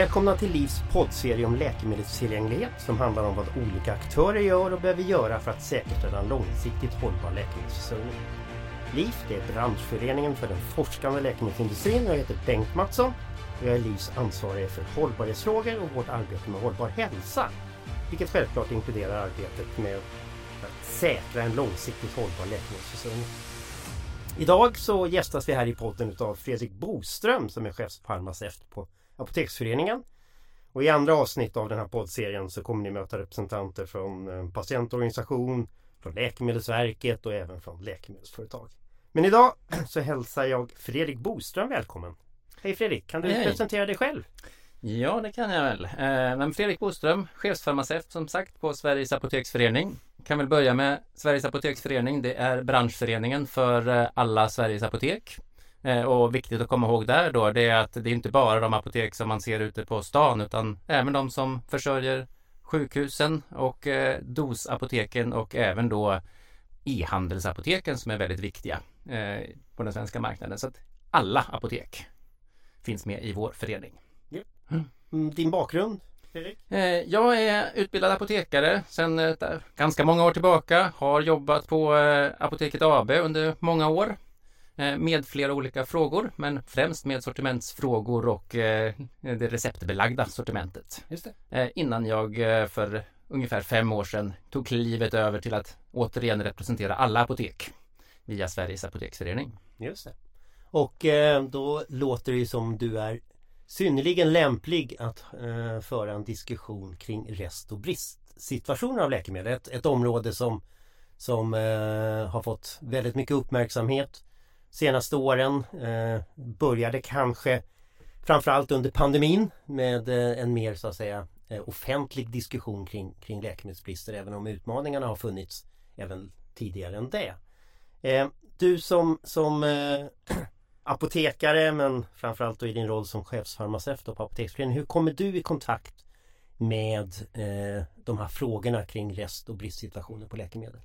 Välkomna till Livs poddserie om läkemedelstillgänglighet som handlar om vad olika aktörer gör och behöver göra för att säkerställa en långsiktigt hållbar läkemedelsförsörjning. LIF det är branschföreningen för den forskande läkemedelsindustrin jag heter Bengt Mattsson och jag är LIFs ansvarig för hållbarhetsfrågor och vårt arbete med hållbar hälsa. Vilket självklart inkluderar arbetet med att säkra en långsiktigt hållbar läkemedelsförsörjning. Idag så gästas vi här i podden av Fredrik Boström som är chefsfarmaceut på Apoteksföreningen. Och i andra avsnitt av den här poddserien så kommer ni möta representanter från en patientorganisation, från Läkemedelsverket och även från läkemedelsföretag. Men idag så hälsar jag Fredrik Boström välkommen. Hej Fredrik, kan du Hej. presentera dig själv? Ja, det kan jag väl. Eh, Men Fredrik Boström, chefsfarmaceut som sagt på Sveriges Apoteksförening. Kan väl börja med Sveriges Apoteksförening. Det är branschföreningen för eh, alla Sveriges apotek. Eh, Och viktigt att komma ihåg där då, det är att det är inte bara de apotek som man ser ute på stan utan även de som försörjer sjukhusen och eh, dosapoteken och även då e-handelsapoteken som är väldigt viktiga eh, på den svenska marknaden. Så att alla apotek finns med i vår förening. Mm, Din bakgrund? Eh, Jag är utbildad apotekare sedan ganska många år tillbaka. Har jobbat på Apoteket AB under många år med flera olika frågor, men främst med sortimentsfrågor och eh, det receptbelagda sortimentet. Just det. Eh, Innan jag eh, för ungefär fem år sedan tog klivet över till att återigen representera alla apotek via Sveriges Apoteksförening. Just det. Och eh, då låter det ju som du är synnerligen lämplig att eh, föra en diskussion kring rest och bristsituationer av läkemedel. Ett, ett område som, som eh, har fått väldigt mycket uppmärksamhet senaste åren. Eh, började kanske framförallt under pandemin med eh, en mer så att säga eh, offentlig diskussion kring, kring läkemedelsbrister även om utmaningarna har funnits även tidigare än det. Eh, du som, som eh, apotekare men framförallt då i din roll som chefsfarmaceut på Apoteksföreningen. Hur kommer du i kontakt med eh, de här frågorna kring rest och bristsituationer på läkemedel?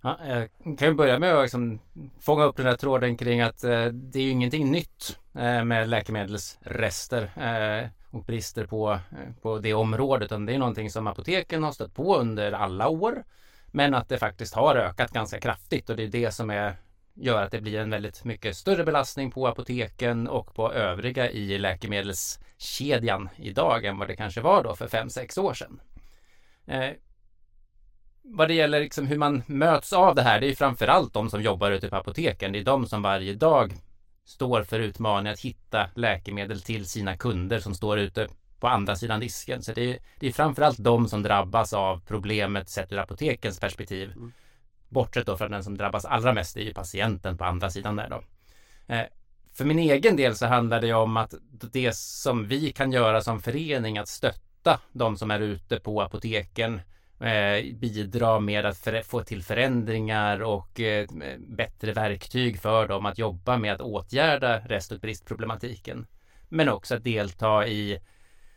Ja, jag kan ju börja med att liksom fånga upp den här tråden kring att eh, det är ju ingenting nytt eh, med läkemedelsrester eh, och brister på, eh, på det området. Utan det är någonting som apoteken har stött på under alla år. Men att det faktiskt har ökat ganska kraftigt och det är det som är, gör att det blir en väldigt mycket större belastning på apoteken och på övriga i läkemedelskedjan idag än vad det kanske var då för 5-6 år sedan. Eh, vad det gäller liksom hur man möts av det här, det är ju framförallt de som jobbar ute på apoteken. Det är de som varje dag står för utmaningen att hitta läkemedel till sina kunder som står ute på andra sidan disken. Så det är, det är framförallt de som drabbas av problemet sett ur apotekens perspektiv. Mm. Bortsett då från den som drabbas allra mest, det är ju patienten på andra sidan där då. Eh, för min egen del så handlar det om att det som vi kan göra som förening att stötta de som är ute på apoteken eh, bidra med att få till förändringar och eh, bättre verktyg för dem att jobba med att åtgärda rest och bristproblematiken. Men också att delta i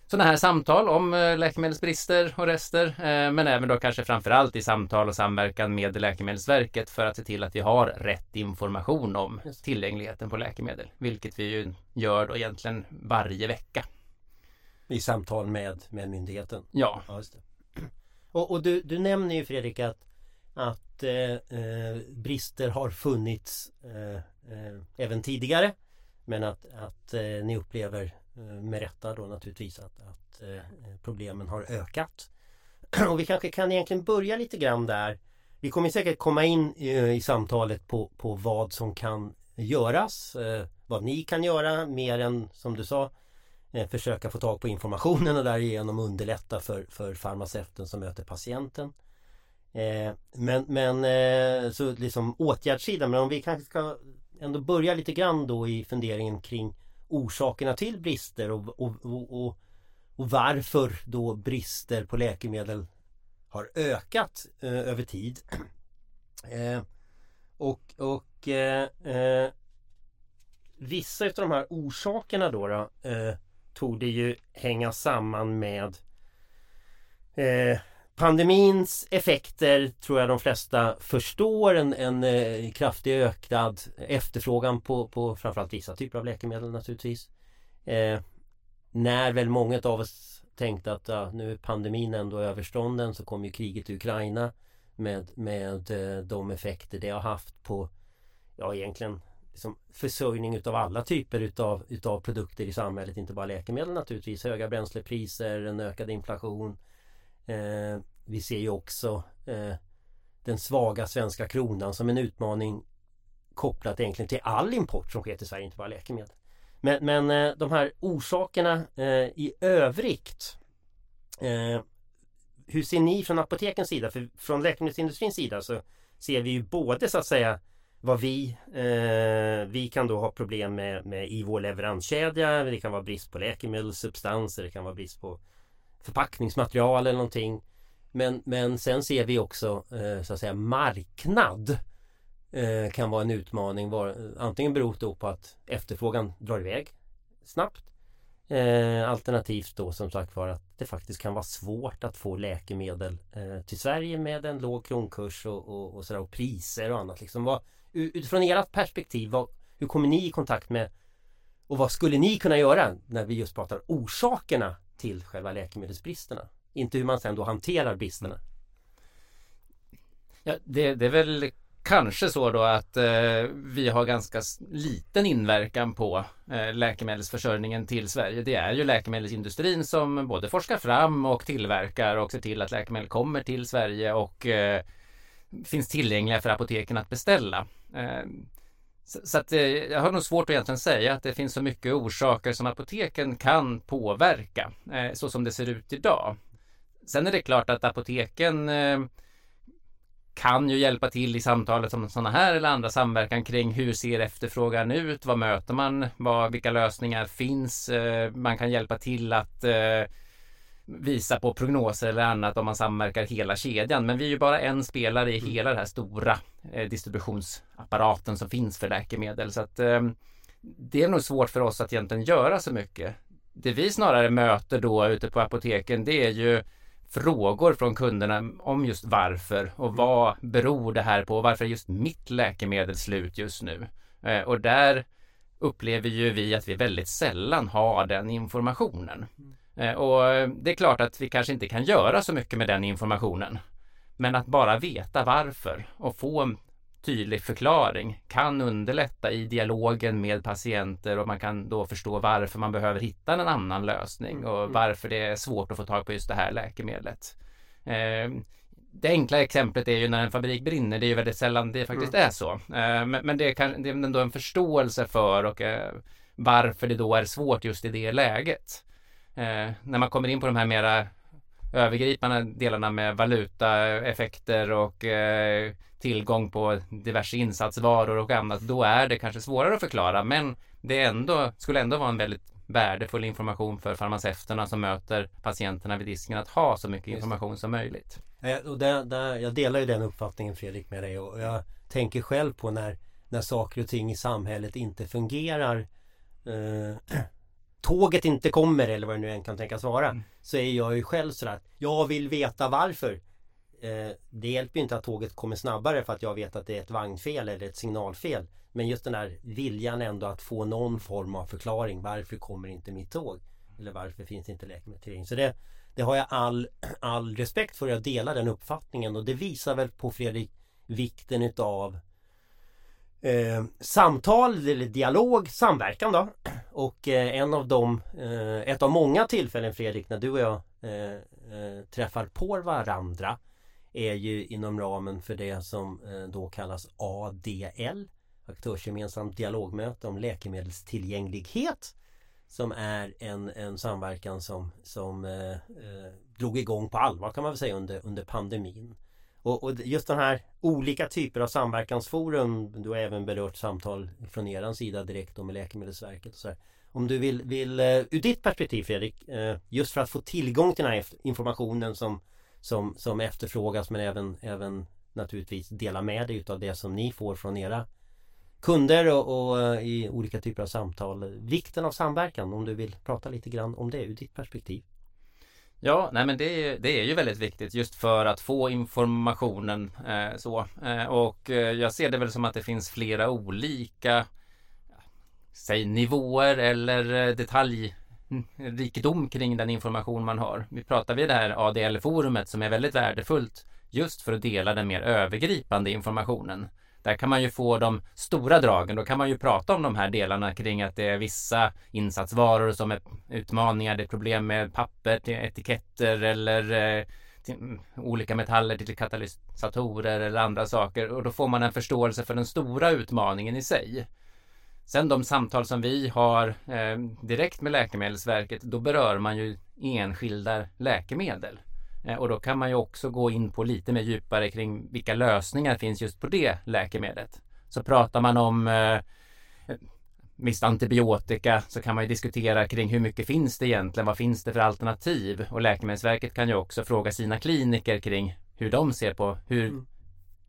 sådana här samtal om eh, läkemedelsbrister och rester, men även då kanske framförallt i samtal och samverkan med Läkemedelsverket för att se till att vi har rätt information om tillgängligheten på läkemedel, vilket vi ju gör då egentligen varje vecka. I samtal med, med myndigheten? Ja, Ja. Och, och du, du nämner ju Fredrik att, att eh, eh, brister har funnits eh, eh, även tidigare. Men att, att eh, ni upplever eh, med rätta då naturligtvis att, att eh, problemen har ökat. Och vi kanske kan egentligen börja lite grann där. Vi kommer säkert komma in i, i samtalet på, på vad som kan göras. Eh, vad ni kan göra mer än som du sa eh, Eh, försöka få tag på informationen och därigenom underlätta för, för farmaceuten som möter patienten. Eh, men men eh, så liksom åtgärdssidan, men om vi kanske ska ändå börja lite grann då i funderingen kring orsakerna till brister och, och, och, och, varför då brister på läkemedel har ökat eh, över tid. Eh, och och eh, eh vissa av de här orsakerna då, då eh, tog det ju hänga samman med eh, pandemins effekter tror jag de flesta förstår. En, en eh, kraftig ökad efterfrågan på, på framförallt vissa typer av läkemedel naturligtvis. Eh, när väl många av oss tänkte att ja, nu är pandemin ändå överstånden så kom ju kriget i Ukraina med, med eh, de effekter det har haft på ja egentligen liksom försörjning utav alla typer utav, utav produkter i samhället, inte bara läkemedel naturligtvis. Höga bränslepriser, en ökad inflation. Eh, vi ser ju också eh, den svaga svenska kronan som en utmaning kopplat egentligen till all import som sker till Sverige, inte bara läkemedel. Men, men eh, de här orsakerna eh, i övrigt eh, Hur ser ni från apotekens sida? För från läkemedelsindustrins sida så ser vi ju både så att säga vad vi, eh, vi kan då ha problem med, med i vår leveranskedja. Det kan vara brist på läkemedelssubstanser, det kan vara brist på förpackningsmaterial eller någonting. Men, men sen ser vi också eh, så att säga marknad eh, kan vara en utmaning. Var, antingen beror det på att efterfrågan drar iväg snabbt. Eh, alternativt då som sagt var att det faktiskt kan vara svårt att få läkemedel eh, till Sverige med en låg kronkurs och, och, och, sådär, och priser och annat. Liksom, vad, utifrån ert perspektiv, vad, hur kommer ni i kontakt med och vad skulle ni kunna göra när vi just pratar orsakerna till själva läkemedelsbristerna? Inte hur man sen då hanterar bristerna. Ja, det, det är väl kanske så då att eh, vi har ganska liten inverkan på eh, läkemedelsförsörjningen till Sverige. Det är ju läkemedelsindustrin som både forskar fram och tillverkar och ser till att läkemedel kommer till Sverige och eh, finns tillgängliga för apoteken att beställa. Ehm, så att eh, jag har nog svårt att egentligen säga att det finns så mycket orsaker som apoteken kan påverka eh, så som det ser ut idag. Sen är det klart att apoteken eh, kan ju hjälpa till i samtalet om sådana här eller andra samverkan kring hur ser efterfrågan ut? Vad möter man? Vad, vilka lösningar finns? Man kan hjälpa till att visa på prognoser eller annat om man samverkar hela kedjan. Men vi är ju bara en spelare i mm. hela den här stora eh, distributionsapparaten som finns för läkemedel. Så att eh, det är nog svårt för oss att egentligen göra så mycket. Det vi snarare möter då ute på apoteken det är ju frågor från kunderna om just varför och mm. vad beror det här på? Varför är just mitt läkemedel slut just nu? Eh, och där upplever ju vi att vi väldigt sällan har den informationen. Mm. Eh, och det är klart att vi kanske inte kan göra så mycket med den informationen. Men att bara veta varför och få en tydlig förklaring kan underlätta i dialogen med patienter och man kan då förstå varför man behöver hitta en annan lösning och mm. varför det är svårt att få tag på just det här läkemedlet. Eh, det enkla exemplet är ju när en fabrik brinner. Det är ju väldigt sällan det faktiskt mm. är så. Eh, men det, kan, det är ändå en förståelse för och varför det då är svårt just i det läget eh, när man kommer in på de här mera övergripande delarna med valutaeffekter och eh, tillgång på diverse insatsvaror och annat, då är det kanske svårare att förklara. Men det ändå, skulle ändå vara en väldigt värdefull information för farmaceuterna som möter patienterna vid disken att ha så mycket information som möjligt. Och där, där, jag delar ju den uppfattningen Fredrik med dig och jag tänker själv på när, när saker och ting i samhället inte fungerar eh, tåget inte kommer eller vad det nu än kan tänkas vara mm. Så är jag ju själv sådär att Jag vill veta varför eh, Det hjälper inte att tåget kommer snabbare för att jag vet att det är ett vagnfel eller ett signalfel Men just den där viljan ändå att få någon form av förklaring Varför kommer inte mitt tåg? Eller varför finns inte läkemedel Så det, det har jag all, all respekt för. Jag delar den uppfattningen och det visar väl på Fredrik vikten utav eh, samtal eller dialog, samverkan då. Och eh, en av dem, eh, ett av många tillfällen Fredrik när du och jag eh, eh träffar på varandra är ju inom ramen för det som eh, då kallas ADL Aktörsgemensamt dialogmöte om läkemedelstillgänglighet som är en, en samverkan som, som eh, eh, drog igång på allvar kan man väl säga under, under pandemin. Och, och, just den här olika typer av samverkansforum Du har även berört samtal från er sida direkt med Läkemedelsverket och så här. Om du vill, vill, eh, ur ditt perspektiv Fredrik eh, Just för att få tillgång till den här informationen som, som, som efterfrågas men även, även naturligtvis dela med dig utav det som ni får från era kunder och, och, eh, i olika typer av samtal. Vikten av samverkan om du vill prata lite grann om det ur ditt perspektiv. Ja, nej men det är, det är ju väldigt viktigt just för att få informationen eh, så. Eh, och eh, jag ser det väl som att det finns flera olika säg nivåer eller eh, detaljrikedom kring den information man har. Vi pratar vid det här ADL-forumet som är väldigt värdefullt just för att dela den mer övergripande informationen. Där kan man ju få de stora dragen. Då kan man ju prata om de här delarna kring att det är vissa insatsvaror som är utmaningar. Det är problem med papper, etiketter eller eh, mm, olika metaller till katalysatorer eller andra saker. Och då får man en förståelse för den stora utmaningen i sig. Sen de samtal som vi har eh, direkt med Läkemedelsverket, då berör man ju enskilda läkemedel. Eh, och då kan man ju också gå in på lite mer djupare kring vilka lösningar finns just på det läkemedlet. Så pratar man om eh, visst antibiotika så kan man ju diskutera kring hur mycket finns det egentligen? Vad finns det för alternativ? Och Läkemedelsverket kan ju också fråga sina kliniker kring hur de ser på hur, mm.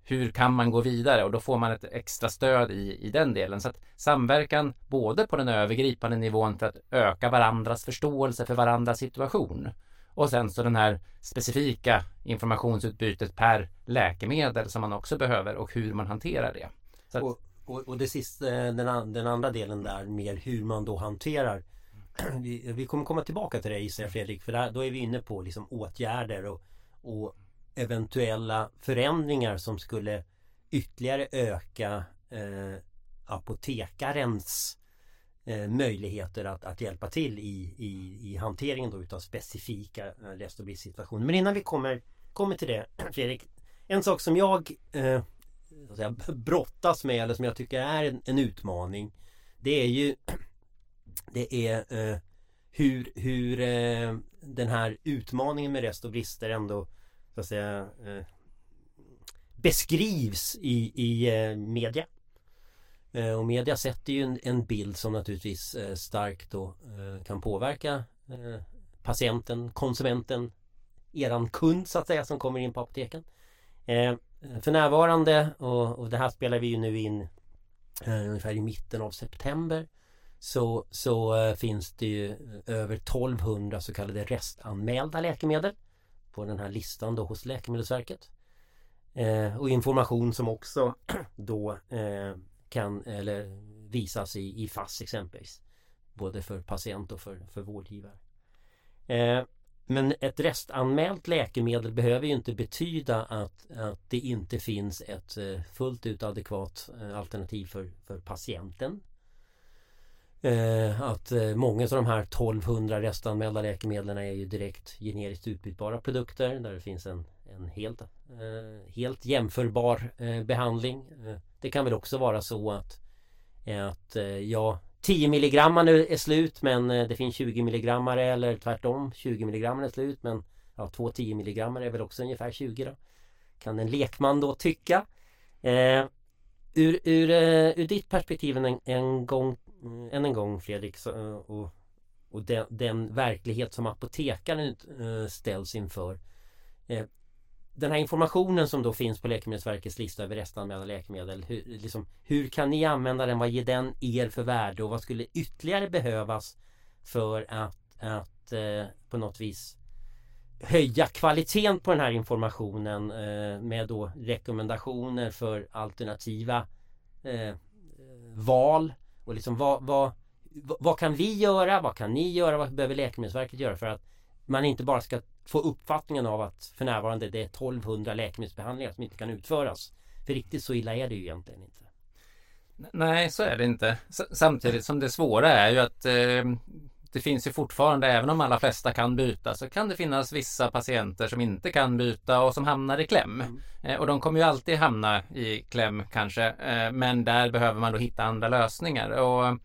hur kan man gå vidare? Och då får man ett extra stöd i, i den delen. Så att samverkan både på den övergripande nivån för att öka varandras förståelse för varandras situation och sen så den här specifika informationsutbytet per läkemedel som man också behöver och hur man hanterar det. Att... Och, och, och, det sista, den, den, andra delen där mer hur man då hanterar vi, vi kommer komma tillbaka till det gissar jag Fredrik för där, då är vi inne på liksom åtgärder och, och eventuella förändringar som skulle ytterligare öka eh, apotekarens eh, möjligheter att, att hjälpa till i, i, i hanteringen då utav specifika eh, rest och bristsituationer. Men innan vi kommer, kommer till det Fredrik. En sak som jag eh, säga, brottas med eller som jag tycker är en, en utmaning. Det är ju Det är eh, hur, hur eh, den här utmaningen med rest och brister ändå så att säga eh, beskrivs i, i eh, media. Eh, och media sätter ju en, en bild som naturligtvis eh, starkt då eh, kan påverka patienten, konsumenten, eran kund så att säga som kommer in på apoteken. För närvarande och, och det här spelar vi ju nu in ungefär i mitten av september så, så finns det ju över 1200 så kallade restanmälda läkemedel på den här listan då hos Läkemedelsverket. och information som också då kan eller visas i, i FASS exempelvis. Både för patient och för, för vårdgivare. Eh, men ett restanmält läkemedel behöver ju inte betyda att, att det inte finns ett eh, fullt ut adekvat eh, alternativ för, för patienten. Eh, att eh, många av de här 1200 restanmälda läkemedlen är ju direkt generiskt utbytbara produkter där det finns en, en helt, eh, helt jämförbar eh, behandling. Eh, det kan väl också vara så att, att eh, ja, 10 milligram nu är slut men det finns 20 milligrammare eller tvärtom 20 milligram är slut men ja, två 10 milligrammare är väl också ungefär 20 då. Kan en lekman då tycka. Eh, ur, ur, ur ditt perspektiv en, en gång än en gång Fredrik så, och, och den, den, verklighet som apotekaren ställs inför. Eh, den här informationen som då finns på Läkemedelsverkets lista över restanmälda läkemedel. Hur, liksom, hur kan ni använda den? Vad ger den er för värde? Och vad skulle ytterligare behövas för att, att eh, på något vis höja kvaliteten på den här informationen eh, med då rekommendationer för alternativa eh, val och liksom vad, vad, vad kan vi göra? Vad kan ni göra? Vad behöver Läkemedelsverket göra för att man inte bara ska få uppfattningen av att för närvarande det är 1200 läkemedelsbehandlingar som inte kan utföras. För riktigt så illa är det ju egentligen inte. Nej, så är det inte. Samtidigt som det svåra är ju att eh, det finns ju fortfarande, även om alla flesta kan byta, så kan det finnas vissa patienter som inte kan byta och som hamnar i kläm. Mm. Eh, och de kommer ju alltid hamna i kläm kanske, eh, men där behöver man då hitta andra lösningar. Och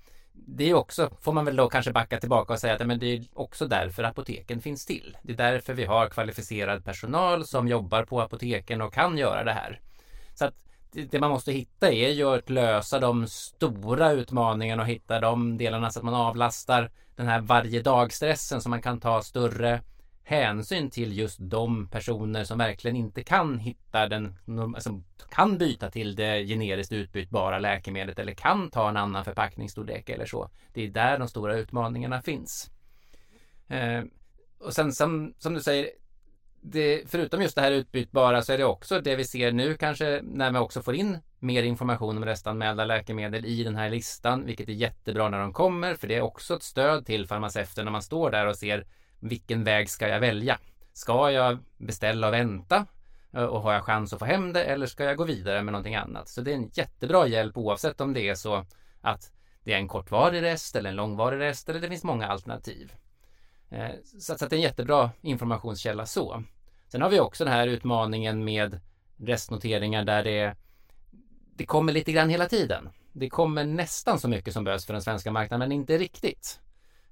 det är också, får man väl då kanske backa tillbaka och säga att men det är också därför apoteken finns till. Det är därför vi har kvalificerad personal som jobbar på apoteken och kan göra det här. Så att det man måste hitta är ju att lösa de stora utmaningarna och hitta de delarna så att man avlastar den här varje dag-stressen så man kan ta större hänsyn till just de personer som verkligen inte kan hitta den, alltså kan byta till det generiskt utbytbara läkemedlet eller kan ta en annan förpackningsstorlek eller så. Det är där de stora utmaningarna finns. Eh, och sen som, som du säger, det, förutom just det här utbytbara så är det också det vi ser nu kanske när vi också får in mer information om restanmälda läkemedel i den här listan, vilket är jättebra när de kommer, för det är också ett stöd till farmaceuten när man står där och ser vilken väg ska jag välja? Ska jag beställa och vänta eh, och har jag chans att få hem det eller ska jag gå vidare med någonting annat? Så det är en jättebra hjälp oavsett om det är så att det är en kortvarig rest eller en långvarig rest eller det finns många alternativ. Eh, så att det är en jättebra informationskälla så. Sen har vi också den här utmaningen med restnoteringar där det, det kommer lite grann hela tiden. Det kommer nästan så mycket som behövs för den svenska marknaden men inte riktigt.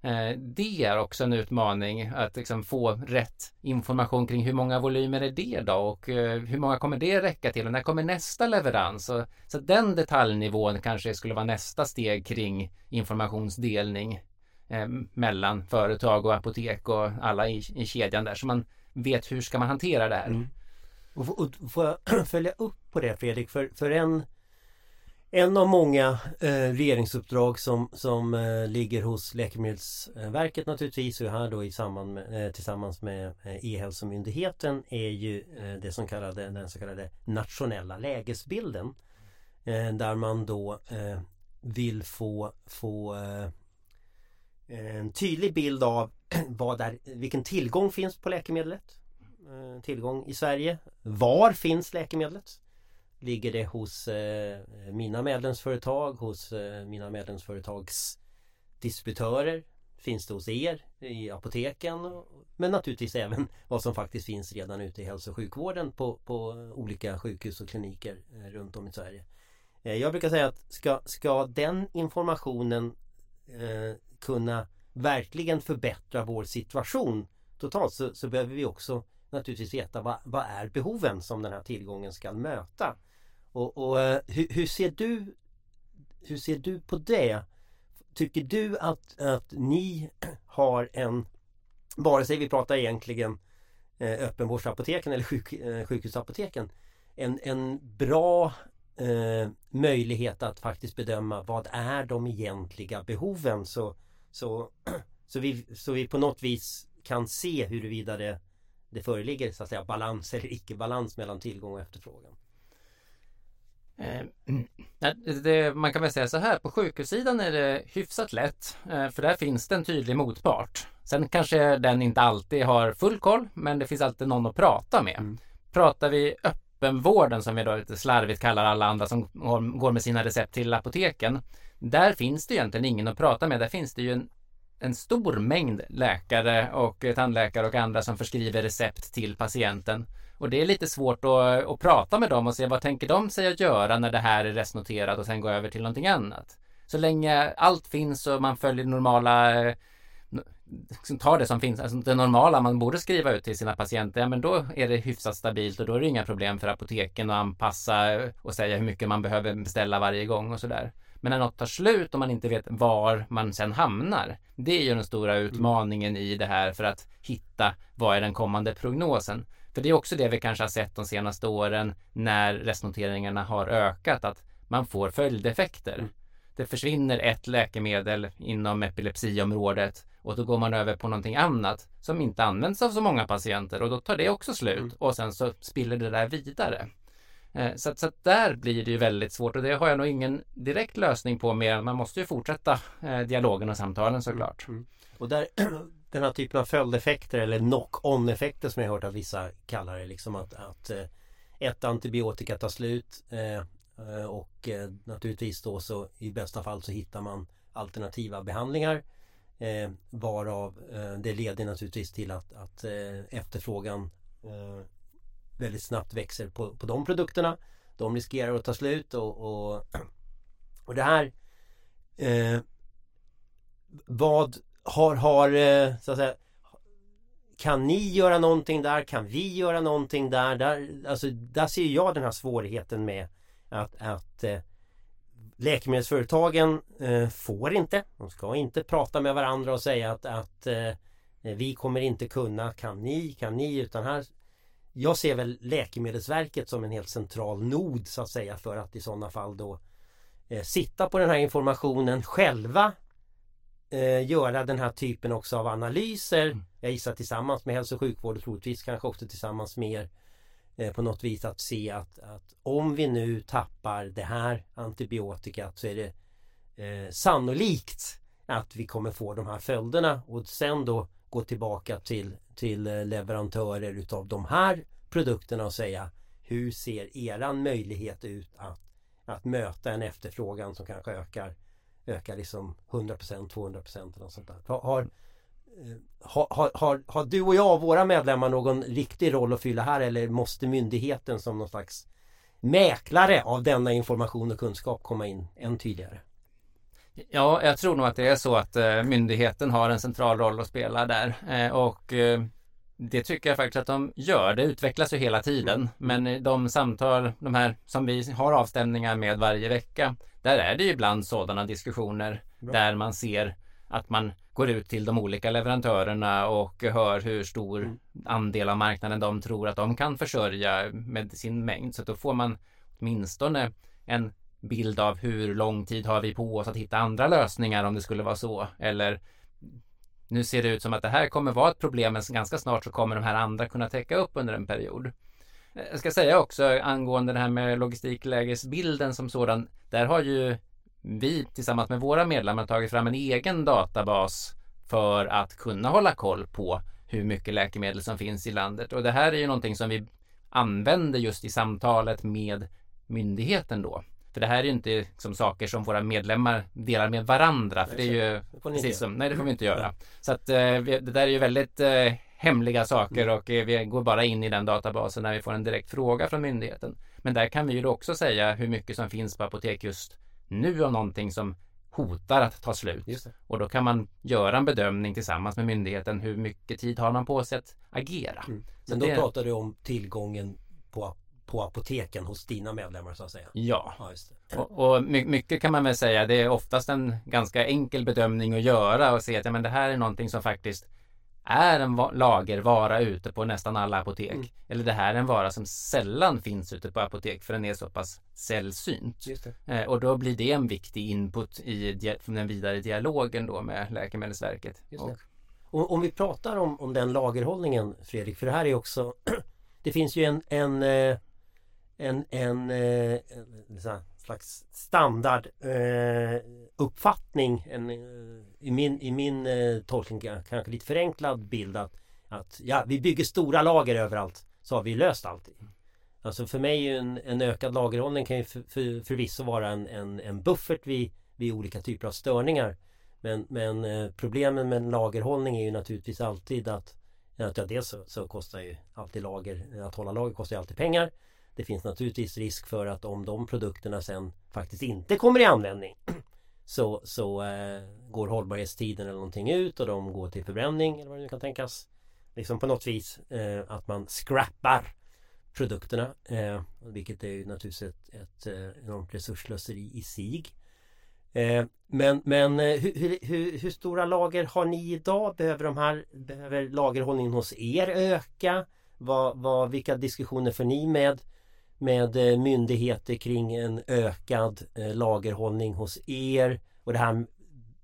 Eh, det är också en utmaning att liksom få rätt information kring hur många volymer är det då och eh, hur många kommer det räcka till och när kommer nästa leverans? Så den detaljnivån kanske skulle vara nästa steg kring informationsdelning eh, mellan företag och apotek och alla i, i kedjan där så man vet hur ska man hantera det här. Mm. Och, och, får jag följa upp på det Fredrik? För, för en en av många eh, regeringsuppdrag som, som eh, ligger hos Läkemedelsverket naturligtvis och här då i samband med, eh, tillsammans med eh, E-hälsomyndigheten är ju eh, det som kallade, den så kallade nationella lägesbilden. Eh, där man då eh, vill få, få eh, en tydlig bild av vad där... vilken tillgång finns på läkemedlet. Eh, tillgång i Sverige. Var finns läkemedlet? Ligger det hos eh, mina medlemsföretag, hos eh, mina medlemsföretags distributörer? Finns det hos er i apoteken? Men naturligtvis även vad som faktiskt finns redan ute i hälso och sjukvården på, på olika sjukhus och kliniker eh, runt om i Sverige. Eh, jag brukar säga att ska, ska den informationen eh, kunna verkligen förbättra vår situation totalt så, så behöver vi också naturligtvis veta vad, vad är behoven som den här tillgången ska möta. Och, och eh, hur, hur, ser du Hur ser du på det? Tycker du att, att ni har en Vare sig vi pratar egentligen eh, öppenvårdsapoteken eller sjuk, eh, sjukhusapoteken en, en bra eh, möjlighet att faktiskt bedöma vad är de egentliga behoven så, så, så, vi, så vi på något vis kan se huruvida det, det föreligger så att säga balans eller icke-balans mellan tillgång och efterfrågan. Eh, det, man kan väl säga så här, på sjukhussidan är det hyfsat lätt, eh, för där finns det en tydlig motpart. Sen kanske den inte alltid har full koll, men det finns alltid någon att prata med. Mm. Pratar vi öppenvården, som vi då lite slarvigt kallar alla andra som går med sina recept till apoteken. Där finns det egentligen ingen att prata med. Där finns det ju en, en stor mängd läkare och tandläkare och andra som förskriver recept till patienten. Och det är lite svårt att, att prata med dem och se vad tänker de sig att göra när det här är restnoterat och sen gå över till någonting annat. Så länge allt finns och man följer normala liksom tar det som finns, alltså det normala man borde skriva ut till sina patienter, ja men då är det hyfsat stabilt och då är det inga problem för apoteken att anpassa och säga hur mycket man behöver beställa varje gång och sådär. Men när något tar slut och man inte vet var man sen hamnar, det är ju den stora utmaningen i det här för att hitta vad är den kommande prognosen. För det är också det vi kanske har sett de senaste åren när restnoteringarna har ökat, att man får följdeffekter. Mm. Det försvinner ett läkemedel inom epilepsiområdet och då går man över på någonting annat som inte används av så många patienter och då tar det också slut mm. och sen så spiller det där vidare. Eh, så att, så att där blir det ju väldigt svårt och det har jag nog ingen direkt lösning på mer än man måste ju fortsätta eh, dialogen och samtalen såklart. Mm. mm. Och där den här typen av följdeffekter eller knock-on effekter som jag hört att vissa kallar det. Liksom att, att eh, ett antibiotika tar slut och naturligtvis då så i bästa fall så hittar man alternativa behandlingar. Varav det leder naturligtvis till att, att efterfrågan väldigt snabbt växer på, på de produkterna. De riskerar att ta slut och, och, och det här eh, Vad har, har eh, så att säga kan ni göra någonting där? Kan vi göra någonting där? Där, alltså, där ser jag den här svårigheten med att, att eh, läkemedelsföretagen eh, får inte, de ska inte prata med varandra och säga att, att eh, vi kommer inte kunna, kan ni, kan ni, utan här jag ser väl Läkemedelsverket som en helt central nod så att säga för att i sådana fall då eh, sitta på den här informationen själva eh, göra den här typen också av analyser. Mm. Jag gissar tillsammans med hälso och sjukvård och troligtvis kanske också tillsammans med er på något vis att se att, att om vi nu tappar det här antibiotikat så är det eh, sannolikt att vi kommer få de här följderna och sen då gå tillbaka till, till eh, leverantörer utav de här produkterna och säga hur ser eran möjlighet ut att, att möta en efterfrågan som kanske ökar ökar liksom 100% 200% eller sånt där. Har, har, eh, har, har, har du och jag, våra medlemmar, någon riktig roll att fylla här eller måste myndigheten som någon slags mäklare av denna information och kunskap komma in än tydligare? Ja, jag tror nog att det är så att eh, myndigheten har en central roll att spela där eh, och det tycker jag faktiskt att de gör. Det utvecklas ju hela tiden. Men de samtal, de här som vi har avstämningar med varje vecka, där är det ju ibland sådana diskussioner Bra. där man ser att man går ut till de olika leverantörerna och hör hur stor mm. andel av marknaden de tror att de kan försörja med sin mängd. Så då får man åtminstone en bild av hur lång tid har vi på oss att hitta andra lösningar om det skulle vara så. Eller nu ser det ut som att det här kommer vara ett problem men ganska snart så kommer de här andra kunna täcka upp under en period. Eh, jag ska säga också angående det här med logistiklägesbilden som sådan. Där har ju vi tillsammans med våra medlemmar tagit fram en egen databas för att kunna hålla koll på hur mycket läkemedel som finns i landet. Och det här är ju någonting som vi använder just i samtalet med myndigheten då. För det här är ju inte liksom saker som våra medlemmar delar med varandra. För det är ju precis som, nej det får vi inte göra. Så att eh, det där är ju väldigt eh, hemliga saker och eh, vi går bara in i den databasen när vi får en direkt fråga från myndigheten. Men där kan vi ju också säga hur mycket som finns på apotek just nu av någonting som hotar att ta slut. Och då kan man göra en bedömning tillsammans med myndigheten. Hur mycket tid har man på sig att agera? Mm. Men då det... pratar du om tillgången på på apoteken hos dina medlemmar så att säga. Ja, ja och, och, mycket kan man väl säga det är oftast en ganska enkel bedömning att göra och se att ja, men det här är någonting som faktiskt är en lagervara ute på nästan alla apotek. Mm. Eller det här är en vara som sällan finns ute på apotek för den är så pass sällsynt. Eh, och då blir det en viktig input i den vidare dialogen då med Läkemedelsverket. Och, och, om vi pratar om, om den lagerhållningen Fredrik, för det här är också Det finns ju en, en eh, en, en, eh, en slags standard eh, uppfattning en, eh, i min, i min eh, tolkning kanske lite förenklad bild att, att ja, vi bygger stora lager överallt så har vi löst allting. Alltså för mig är en, en ökad lagerhållning kan ju för, för, förvisso vara en, en, en buffert vid, vid olika typer av störningar. Men, men eh, problemen med en lagerhållning är ju naturligtvis alltid att, att ja, dels så, så kostar ju alltid lager, att hålla lager kostar ju alltid pengar. Det finns naturligtvis risk för att om de produkterna sen faktiskt inte kommer i användning så, så eh, går hållbarhetstiden eller någonting ut och de går till förbränning eller vad det nu kan tänkas. Liksom på något vis eh, att man scrappar produkterna. Eh, vilket är ju naturligtvis ett, ett eh, enormt resurslöseri i sig. Eh, men men eh, hur, hur, hur, stora lager har ni idag? Behöver, de här, behöver lagerhållningen hos er öka? Vad, vad, vilka diskussioner för ni med med eh, myndigheter kring en ökad eh, lagerhållning hos er och det här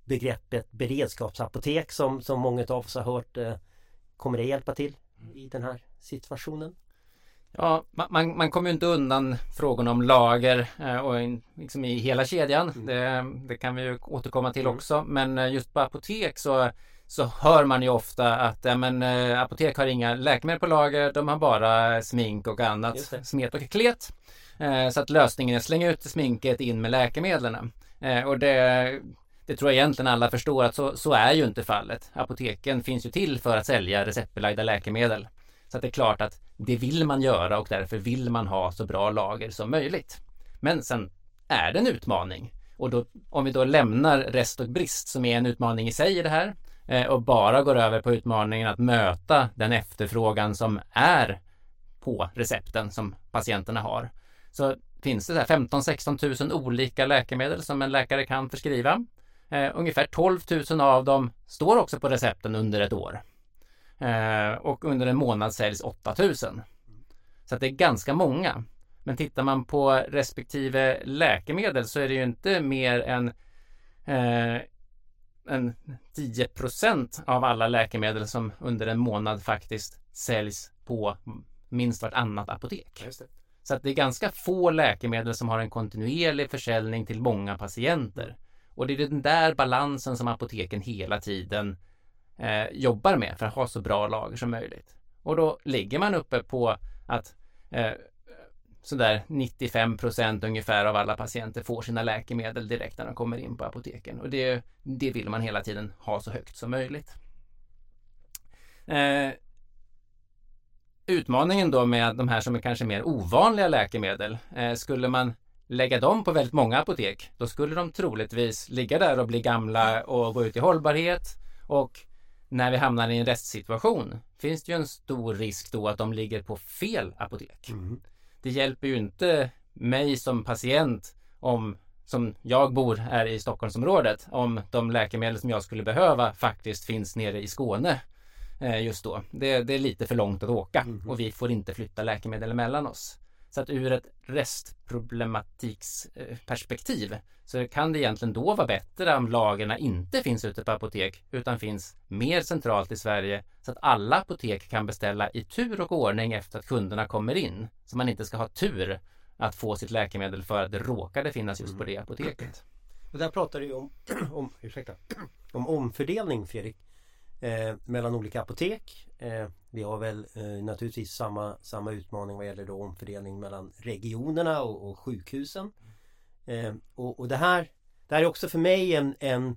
begreppet beredskapsapotek som, som många av oss har hört eh, Kommer det hjälpa till i den här situationen? Ja, man, man kommer inte undan frågan om lager och liksom i hela kedjan. Mm. Det, det, kan vi ju återkomma till mm. också. Men just på apotek så så hör man ju ofta att ja, men, eh, apotek har inga läkemedel på lager, de har bara smink och annat, smet och klet. Eh, så att lösningen är att slänga ut sminket in med läkemedlen. Eh, och det, det tror jag egentligen alla förstår att så, så är ju inte fallet. Apoteken finns ju till för att sälja receptbelagda läkemedel. Så att det är klart att det vill man göra och därför vill man ha så bra lager som möjligt. Men sen är det en utmaning. Och då, om vi då lämnar rest och brist som är en utmaning i sig i det här Eh, och bara går över på utmaningen att möta den efterfrågan som är på recepten som patienterna har. Så finns det 15-16 000 olika läkemedel som en läkare kan förskriva. Eh, ungefär 12 000 av dem står också på recepten under ett år. Eh, och under en månad säljs 8 000. Så det är ganska många. Men tittar man på respektive läkemedel så är det ju inte mer än eh, en 10% av alla läkemedel som under en månad faktiskt säljs på minst vartannat apotek. Så att det är ganska få läkemedel som har en kontinuerlig försäljning till många patienter. Och det är den där balansen som apoteken hela tiden eh, jobbar med för att ha så bra lager som möjligt. Och då ligger man uppe på att eh, sådär 95 procent ungefär av alla patienter får sina läkemedel direkt när de kommer in på apoteken. Och det, det vill man hela tiden ha så högt som möjligt. Eh, utmaningen då med de här som är kanske mer ovanliga läkemedel. Eh, skulle man lägga dem på väldigt många apotek, då skulle de troligtvis ligga där och bli gamla och gå ut i hållbarhet. Och när vi hamnar i en restsituation finns det ju en stor risk då att de ligger på fel apotek. Mm. Det hjälper ju inte mig som patient om som jag bor här i Stockholmsområdet om de läkemedel som jag skulle behöva faktiskt finns nere i Skåne eh, just då. Det, det, är lite för långt att åka mm. och vi får inte flytta läkemedel mellan oss. Så att ur ett restproblematiksperspektiv så kan det egentligen då vara bättre om lagerna inte finns ute på apotek utan finns mer centralt i Sverige så att alla apotek kan beställa i tur och ordning efter att kunderna kommer in. Så man inte ska ha tur att få sitt läkemedel för att det råkade finnas just på det apoteket. Och där pratar du om, om, ursäkta, om omfördelning Fredrik eh, mellan olika apotek. Eh, vi har väl eh, naturligtvis samma, samma utmaning vad gäller då omfördelning mellan regionerna och, och sjukhusen. Eh, och, och, det här det här är också för mig en, en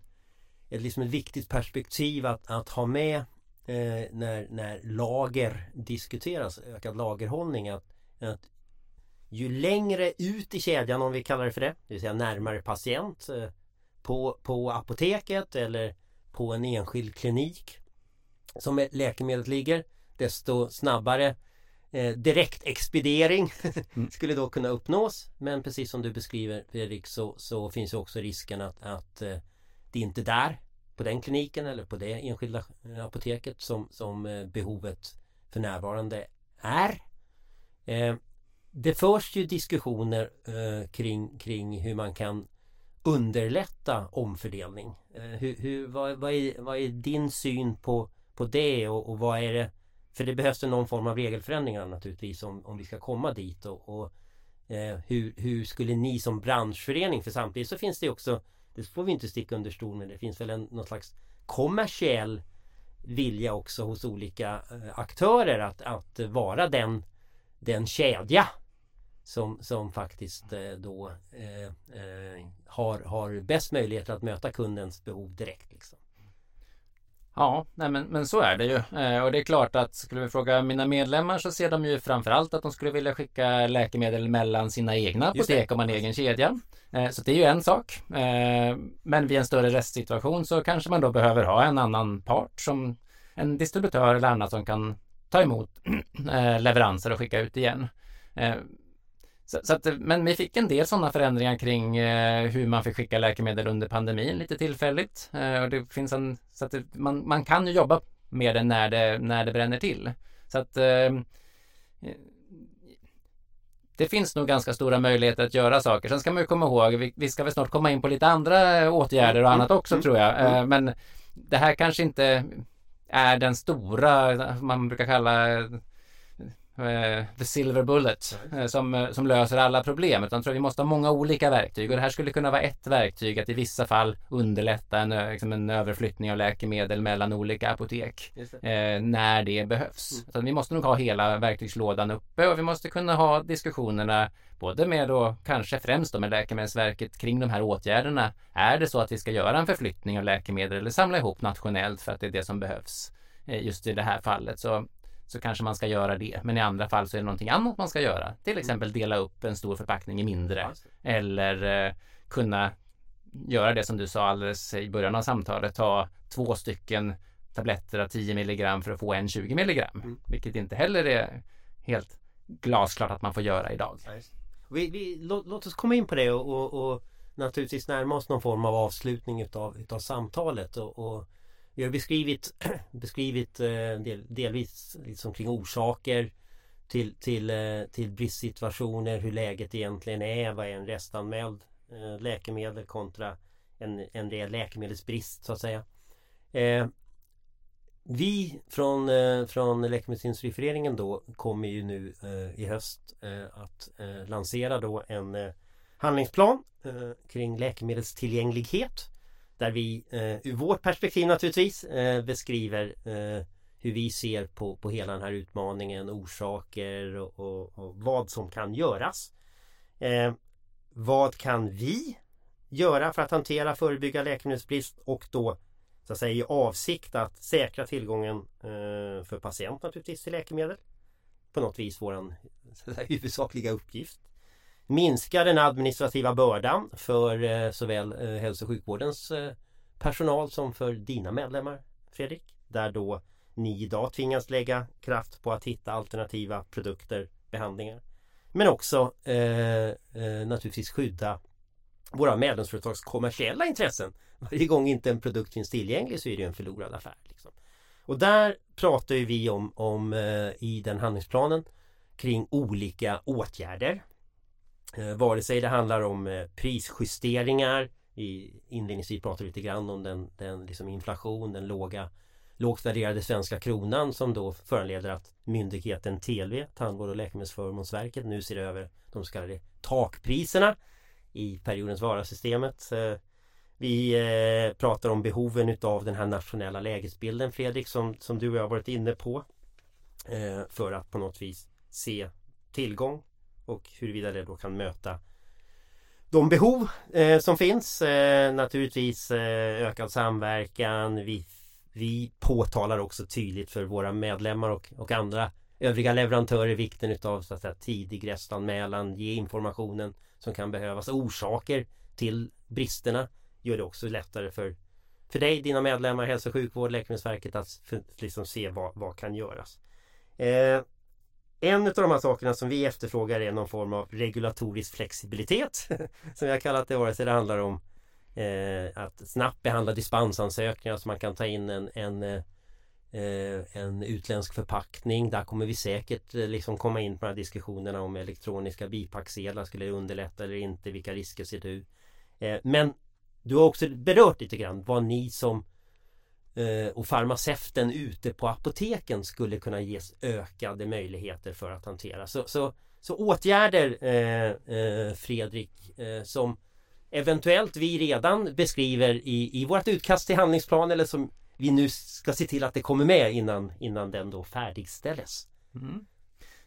ett, liksom ett viktigt perspektiv att, att ha med eh, när, när lager diskuteras, ökad lagerhållning. Att, att ju längre ut i kedjan om vi kallar det för det, det vill säga närmare patient eh, på, på apoteket eller på en enskild klinik som läkemedlet ligger desto snabbare eh, direktexpediering mm. skulle då kunna uppnås. Men precis som du beskriver Fredrik så, så finns också risken att, att eh, det är inte där på den kliniken eller på det enskilda eh, apoteket som, som eh, behovet för närvarande är. Eh, det förs ju diskussioner eh, kring, kring hur man kan underlätta omfördelning. Eh, hur, hur, vad, vad, är, vad är din syn på på det och, och vad är det För det behövs någon form av regelförändringar naturligtvis om, om vi ska komma dit och, och eh, hur, hur skulle ni som branschförening för samtidigt så finns det också Det får vi inte sticka under stol med Det finns väl en, någon slags kommersiell vilja också hos olika eh, aktörer att, att vara den den kedja som, som faktiskt eh, då eh, eh, har, har bäst möjligheter att möta kundens behov direkt. Liksom. Ja, nej men, men så är det ju. Eh, och det är klart att skulle vi fråga mina medlemmar så ser de ju framförallt att de skulle vilja skicka läkemedel mellan sina egna apotek om man en egen kedja. Eh, så det är ju en sak. Eh, men vid en större restsituation så kanske man då behöver ha en annan part som en distributör eller annat som kan ta emot eh, leveranser och skicka ut igen. Så, så att, men vi fick en del sådana förändringar kring eh, hur man fick skicka läkemedel under pandemin lite tillfälligt. Eh, och det finns en, så att det, man, man kan ju jobba med det när det, när det bränner till. Så att eh, det finns nog ganska stora möjligheter att göra saker. Sen ska man ju komma ihåg, vi, vi ska väl snart komma in på lite andra åtgärder och annat också tror jag. Eh, men det här kanske inte är den stora, man brukar kalla the silver bullet eh, som, eh, som löser alla problem utan jag tror vi måste ha många olika verktyg och det här skulle kunna vara ett verktyg att i vissa fall underlätta en, liksom en överflyttning av läkemedel mellan olika apotek det. eh, när det behövs. Mm. Så vi måste nog ha hela verktygslådan uppe och vi måste kunna ha diskussionerna både med då kanske främst då med Läkemedelsverket kring de här åtgärderna. Är det så att vi ska göra en förflyttning av läkemedel eller samla ihop nationellt för att det är det som behövs just i det här fallet. Så så kanske man ska göra det. Men i andra fall så är det någonting annat man ska göra. Till exempel mm. dela upp en stor förpackning i mindre. Eller eh, kunna göra det som du sa alldeles i början av samtalet. Ta två stycken tabletter av 10 milligram för att få en 20 milligram. Mm. Vilket inte heller är helt glasklart att man får göra idag. Vi, vi, låt, låt, oss komma in på det och, och, och, naturligtvis närma oss någon form av avslutning utav, utav samtalet. och, och vi har beskrivit, beskrivit eh, del, delvis liksom kring orsaker till, till, eh, till bristsituationer, hur läget egentligen är, vad är en restanmäld eh, läkemedel kontra en, en rejäl läkemedelsbrist så att säga. vi från, eh, från Läkemedelsindustriföreningen då kommer ju nu eh, i höst eh, att eh, lansera då en eh, handlingsplan eh, kring läkemedelstillgänglighet. Där vi eh, ur vårt perspektiv naturligtvis eh, beskriver eh, hur vi ser på, på hela den här utmaningen, orsaker och, och, och vad som kan göras. vad kan vi göra för att hantera, förebygga läkemedelsbrist och då så att säga i avsikt att säkra tillgången eh, för patient naturligtvis till läkemedel. På något vis våran säga, huvudsakliga uppgift. Minska den administrativa bördan för eh, såväl eh, hälso och sjukvårdens eh, personal som för dina medlemmar Fredrik. Där då ni idag tvingas lägga kraft på att hitta alternativa produkter, behandlingar. Men också eh, eh, naturligtvis skydda våra medlemsföretags kommersiella intressen. Varje gång inte en produkt finns tillgänglig så är det en förlorad affär. Liksom. Och där pratar vi om, om eh, i den handlingsplanen kring olika åtgärder. Eh, vare sig det handlar om eh, prisjusteringar i, Inledningsvis pratar vi lite grann om den, den liksom inflation, den låga lågt värderade svenska kronan som då föranleder att myndigheten TLV, Tandvård och läkemedelsförmånsverket, nu ser över de så kallade takpriserna i periodens varasystemet. Eh, vi eh, pratar om behoven utav den här nationella lägesbilden Fredrik som, som du och jag varit inne på. Eh, för att på något vis se tillgång och huruvida det då kan möta de behov eh, som finns. Eh, naturligtvis eh, ökad samverkan. Vi, vi påtalar också tydligt för våra medlemmar och, och andra övriga leverantörer vikten utav så att säga, tidig restanmälan, ge informationen som kan behövas. Orsaker till bristerna gör det också lättare för, för dig, dina medlemmar, hälso och sjukvård, Läkemedelsverket att liksom se vad, vad kan göras. Eh, en av de här sakerna som vi efterfrågar är någon form av regulatorisk flexibilitet. som vi har kallat det, vare sig det handlar om eh, att snabbt behandla dispensansökningar så man kan ta in en, en eh, en utländsk förpackning. Där kommer vi säkert eh, liksom komma in på de här diskussionerna om elektroniska bipacksedlar. Skulle det underlätta eller inte? Vilka risker ser du? Eh, men du har också berört lite grann vad ni som Eh, och farmaceuten ute på apoteken skulle kunna ges ökade möjligheter för att hantera. Så, så, så åtgärder eh, eh, Fredrik som eventuellt vi redan beskriver i, i vårt utkast till handlingsplan eller som vi nu ska se till att det kommer med innan, innan den då färdigställes. Mm.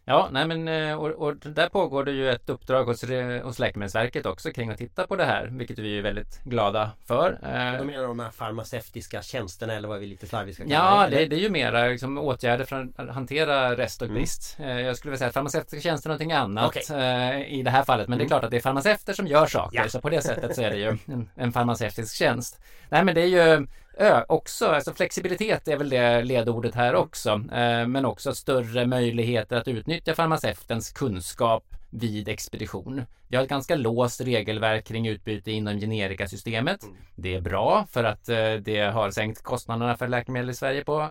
Ja, nej men eh, och, och, där pågår det ju ett uppdrag hos, hos Läkemedelsverket också kring att titta på det här, vilket vi är väldigt glada för. Eh, de menar de här farmaceutiska tjänsterna eller vad vi lite slarvigt ska kalla ja, det? Ja, det, är ju mera liksom, åtgärder för att hantera rest och mm. brist. Mm. Jag skulle vilja säga att farmaceutiska tjänster är någonting annat okay. i det här fallet, men mm. det är mm. klart att det är farmaceuter som gör saker, ja. så på det sättet så är det ju en, en farmaceutisk tjänst. Nej, men det är ju Ö, också, alltså flexibilitet är väl det ledordet här också, eh, men också större möjligheter att utnyttja farmaceutens kunskap vid expedition. Vi har ett ganska låst regelverk kring utbyte inom generikasystemet. Mm. Det är bra för att eh, det har sänkt kostnaderna för läkemedel i Sverige på,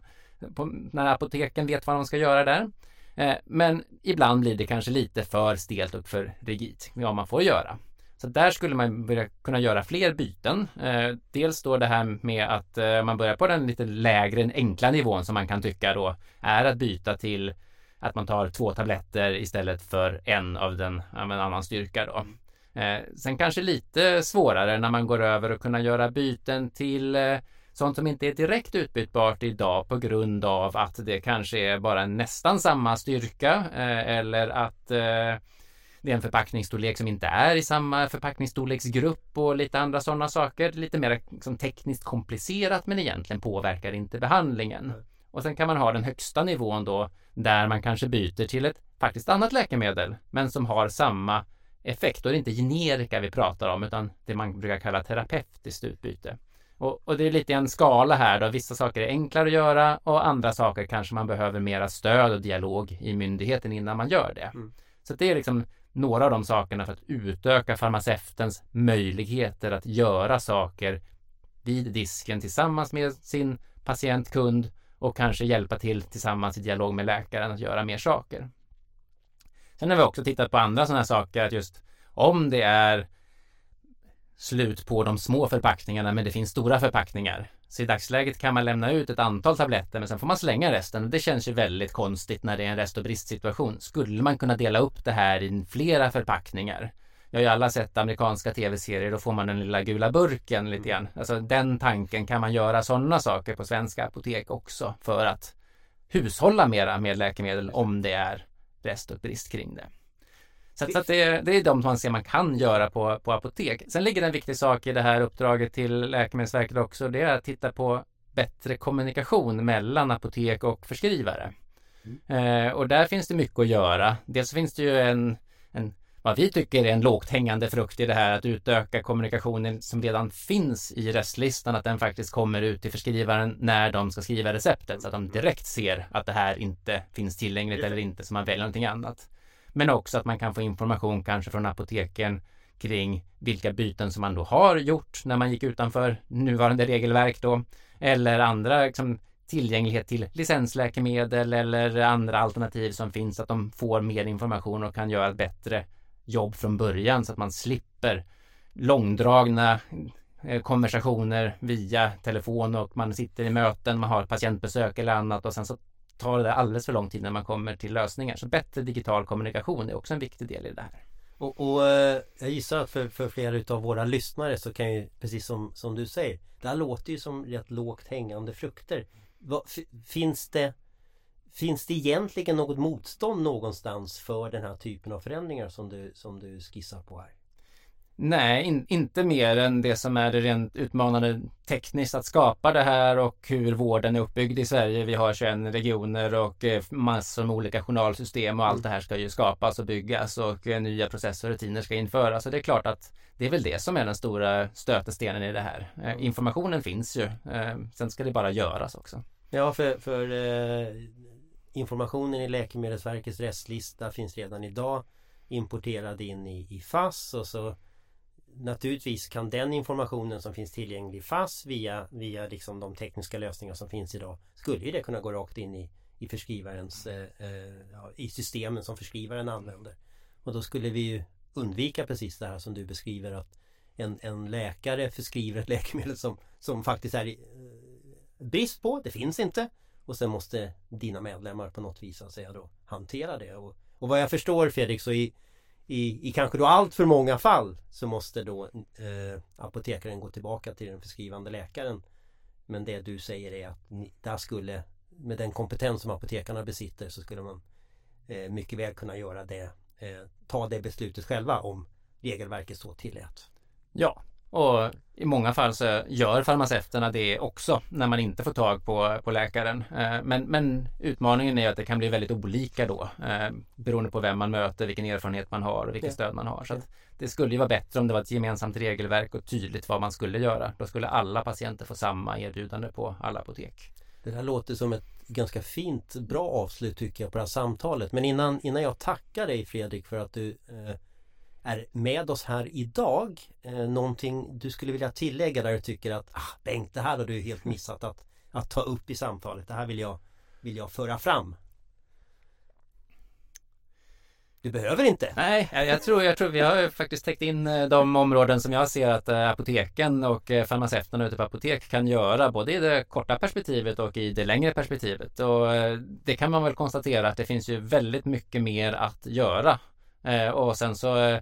på när apoteken vet vad de ska göra där. Eh, men ibland blir det kanske lite för stelt och för rigidt vad man får göra. Så där skulle man börja kunna göra fler byten. Eh, dels då det här med att eh, man börjar på den lite lägre, den enkla nivån som man kan tycka då är att byta till att man tar två tabletter istället för en av den av en annan styrka då. Eh, sen kanske lite svårare när man går över och kunna göra byten till eh, sånt som inte är direkt utbytbart idag på grund av att det kanske är bara nästan samma styrka eh, eller att eh, det är en förpackningsstorlek som inte är i samma förpackningsstorleksgrupp och lite andra sådana saker. Lite mer liksom, tekniskt komplicerat men egentligen påverkar inte behandlingen. Och sen kan man ha den högsta nivån då där man kanske byter till ett faktiskt annat läkemedel men som har samma effekt. Är det inte generika vi pratar om utan det man brukar kalla terapeutiskt utbyte. Och, och, det är lite en skala här då. Vissa saker är enklare att göra och andra saker kanske man behöver mera stöd och dialog i myndigheten innan man gör det. Mm. Så det är liksom några av de sakerna för att utöka farmaceutens möjligheter att göra saker vid disken tillsammans med sin patientkund och kanske hjälpa till tillsammans i dialog med läkaren att göra mer saker. Sen har vi också tittat på andra sådana saker att just om det är slut på de små förpackningarna men det finns stora förpackningar. Så i dagsläget kan man lämna ut ett antal tabletter men sen får man slänga resten. Det känns ju väldigt konstigt när det är en rest och bristsituation. Skulle man kunna dela upp det här i flera förpackningar? Jag har ju alla sett amerikanska tv-serier, då får man den lilla gula burken lite grann. Alltså den tanken, kan man göra sådana saker på svenska apotek också för att hushålla mera med läkemedel om det är rest och brist kring det. Så, så att det, är, det är de som man ser man kan göra på, på apotek. Sen ligger det en viktig sak i det här uppdraget till Läkemedelsverket också. Det är att titta på bättre kommunikation mellan apotek och förskrivare. Mm. Eh, och där finns det mycket att göra. Dels finns det ju en, en vad vi tycker är en lågt hängande frukt i det här att utöka kommunikationen som redan finns i restlistan, att den faktiskt kommer ut till förskrivaren när de ska skriva receptet så att de direkt ser att det här inte finns tillgängligt eller inte så man väljer någonting annat. Men också att man kan få information kanske från apoteken kring vilka byten som man då har gjort när man gick utanför nuvarande regelverk då. Eller andra liksom, tillgänglighet till licensläkemedel eller andra alternativ som finns, att de får mer information och kan göra ett bättre jobb från början så att man slipper långdragna eh, konversationer via telefon och man sitter i möten, man har patientbesök eller annat och sen så tar det alldeles för lång tid när man kommer till lösningar. Så bättre digital kommunikation är också en viktig del i det här. Och, och eh, jag gissar att för, för flera utav våra lyssnare så kan ju precis som, som du säger Det här låter ju som rätt lågt hängande frukter. Va, finns det Finns det egentligen något motstånd någonstans för den här typen av förändringar som du, som du skissar på här? Nej, in, inte mer än det som är det rent utmanande tekniskt att skapa det här och hur vården är uppbyggd i Sverige. Vi har 21 regioner och eh, massor med olika journalsystem och allt det här ska ju skapas och byggas och eh, nya processer och rutiner ska införas. Så det är klart att det är väl det som är den stora stötestenen i det här. Eh, informationen finns ju. Sen ska det bara göras också. Ja, för, för informationen i Läkemedelsverkets restlista finns redan idag importerad in i, i FASS och så naturligtvis kan den informationen som finns tillgänglig i FASS via, via liksom de tekniska lösningar som finns idag skulle ju det kunna gå rakt in i, i förskrivarens eh, eh, i systemen som förskrivaren använder. Och då skulle vi ju undvika precis det här som du beskriver att en, en läkare förskriver ett läkemedel som, som faktiskt är eh, brist på, det finns inte. Och sen måste dina medlemmar på något vis att säga då hantera det. Och, och vad jag förstår Fredrik så i, i, i kanske då allt för många fall så måste då eh, apotekaren gå tillbaka till den förskrivande läkaren. Men det du säger är att ni, där skulle med den kompetens som apotekarna besitter så skulle man eh, mycket väl kunna göra det eh, ta det beslutet själva om regelverket så tillät. Ja, och i många fall så gör farmaceuterna det också när man inte får tag på, på läkaren. Eh, men, men utmaningen är att det kan bli väldigt olika då eh, beroende på vem man möter, vilken erfarenhet man har och vilket stöd man har. Så det skulle ju vara bättre om det var ett gemensamt regelverk och tydligt vad man skulle göra. Då skulle alla patienter få samma erbjudande på alla apotek. Det där låter som ett ganska fint, bra avslut tycker jag på det här samtalet. Men innan, innan jag tackar dig Fredrik för att du eh, är med oss här idag. Eh, någonting du skulle vilja tillägga där du tycker att ah, Bengt, det här har du helt missat att, att ta upp i samtalet. Det här vill jag, vill jag föra fram. Du behöver inte. Nej, jag tror, jag tror vi har faktiskt täckt in eh, de områden som jag ser att eh, apoteken och eh, farmaceuterna ute på apotek kan göra både i det korta perspektivet och i det längre perspektivet. Och det kan man väl konstatera att det finns ju väldigt mycket mer att göra Eh, och sen så eh,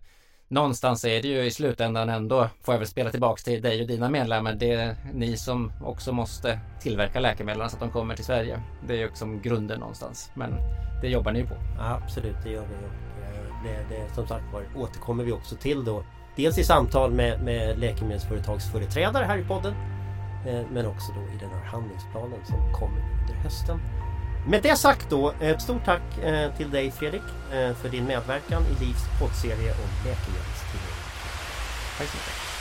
någonstans är det ju i slutändan ändå, får jag väl spela tillbaks till dig och dina medlemmar, det är ni som också måste tillverka läkemedlen så att de kommer till Sverige. Det är ju liksom grunden någonstans. Men det jobbar ni ju på. Ja, absolut, det gör vi. Och eh, det, det, som sagt var återkommer vi också till då. Dels i samtal med, med läkemedelsföretagsföreträdare här i podden. Eh, men också då i den här handlingsplanen som kommer under hösten. Med det sagt då, ett stort tack eh, till dig Fredrik eh, för din medverkan i Livs poddserie om läkemedelstillgång. Tack så mycket.